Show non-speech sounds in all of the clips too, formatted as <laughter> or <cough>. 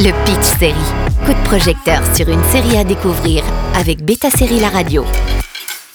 Le Pitch Série. Coup de projecteur sur une série à découvrir avec Beta Série La Radio.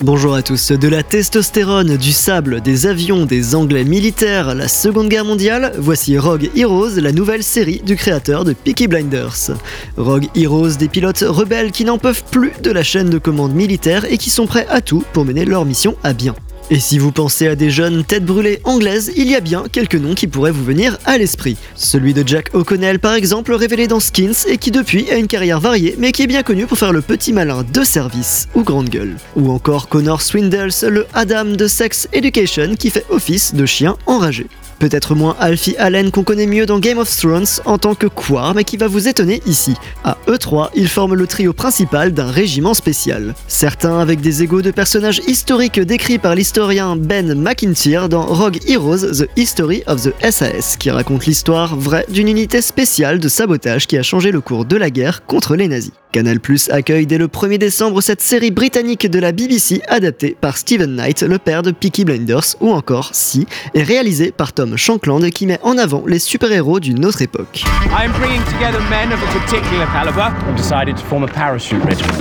Bonjour à tous. De la testostérone, du sable, des avions, des Anglais militaires, la Seconde Guerre mondiale, voici Rogue Heroes, la nouvelle série du créateur de Peaky Blinders. Rogue Heroes, des pilotes rebelles qui n'en peuvent plus de la chaîne de commande militaire et qui sont prêts à tout pour mener leur mission à bien. Et si vous pensez à des jeunes têtes brûlées anglaises, il y a bien quelques noms qui pourraient vous venir à l'esprit. Celui de Jack O'Connell par exemple, révélé dans Skins et qui depuis a une carrière variée mais qui est bien connu pour faire le petit malin de service ou grande gueule. Ou encore Connor Swindles, le Adam de Sex Education qui fait office de chien enragé. Peut-être moins Alfie Allen qu'on connaît mieux dans Game of Thrones en tant que Quar, mais qui va vous étonner ici. À eux trois, ils forment le trio principal d'un régiment spécial. Certains avec des égaux de personnages historiques décrits par l'historien Ben McIntyre dans Rogue Heroes The History of the SAS, qui raconte l'histoire vraie d'une unité spéciale de sabotage qui a changé le cours de la guerre contre les nazis. Canal Plus accueille dès le 1er décembre cette série britannique de la BBC adaptée par Stephen Knight, le père de Peaky Blinders, ou encore Si, et réalisée par Tom Shankland qui met en avant les super-héros d'une autre époque. I am bringing together men of a particular caliber and decided to form a parachute regiment.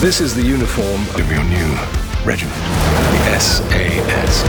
This is the uniform of your new regiment, the SAS.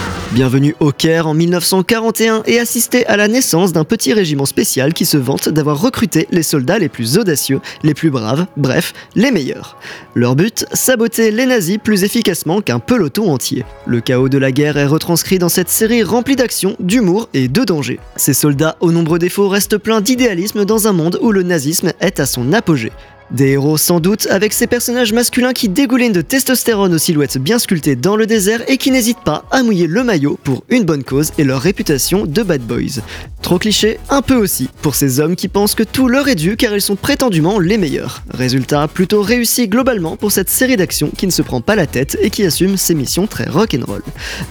<laughs> Bienvenue au Caire en 1941 et assister à la naissance d'un petit régiment spécial qui se vante d'avoir recruté les soldats les plus audacieux, les plus braves, bref, les meilleurs. Leur but, saboter les nazis plus efficacement qu'un peloton entier. Le chaos de la guerre est retranscrit dans cette série remplie d'action, d'humour et de danger. Ces soldats aux nombreux défauts restent pleins d'idéalisme dans un monde où le nazisme est à son apogée. Des héros sans doute, avec ces personnages masculins qui dégoulinent de testostérone aux silhouettes bien sculptées dans le désert et qui n'hésitent pas à mouiller le maillot pour une bonne cause et leur réputation de bad boys. Trop cliché, un peu aussi, pour ces hommes qui pensent que tout leur est dû car ils sont prétendument les meilleurs. Résultat plutôt réussi globalement pour cette série d'action qui ne se prend pas la tête et qui assume ses missions très rock'n'roll.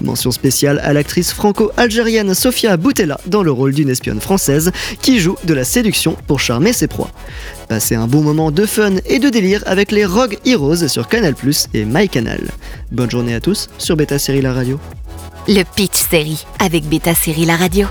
Mention spéciale à l'actrice franco-algérienne Sofia Boutella dans le rôle d'une espionne française qui joue de la séduction pour charmer ses proies. Passez un bon moment de fun et de délire avec les Rogue Heroes sur Canal Plus et MyCanal. Bonne journée à tous sur Beta Série La Radio. Le Pitch Série avec Beta Série La Radio.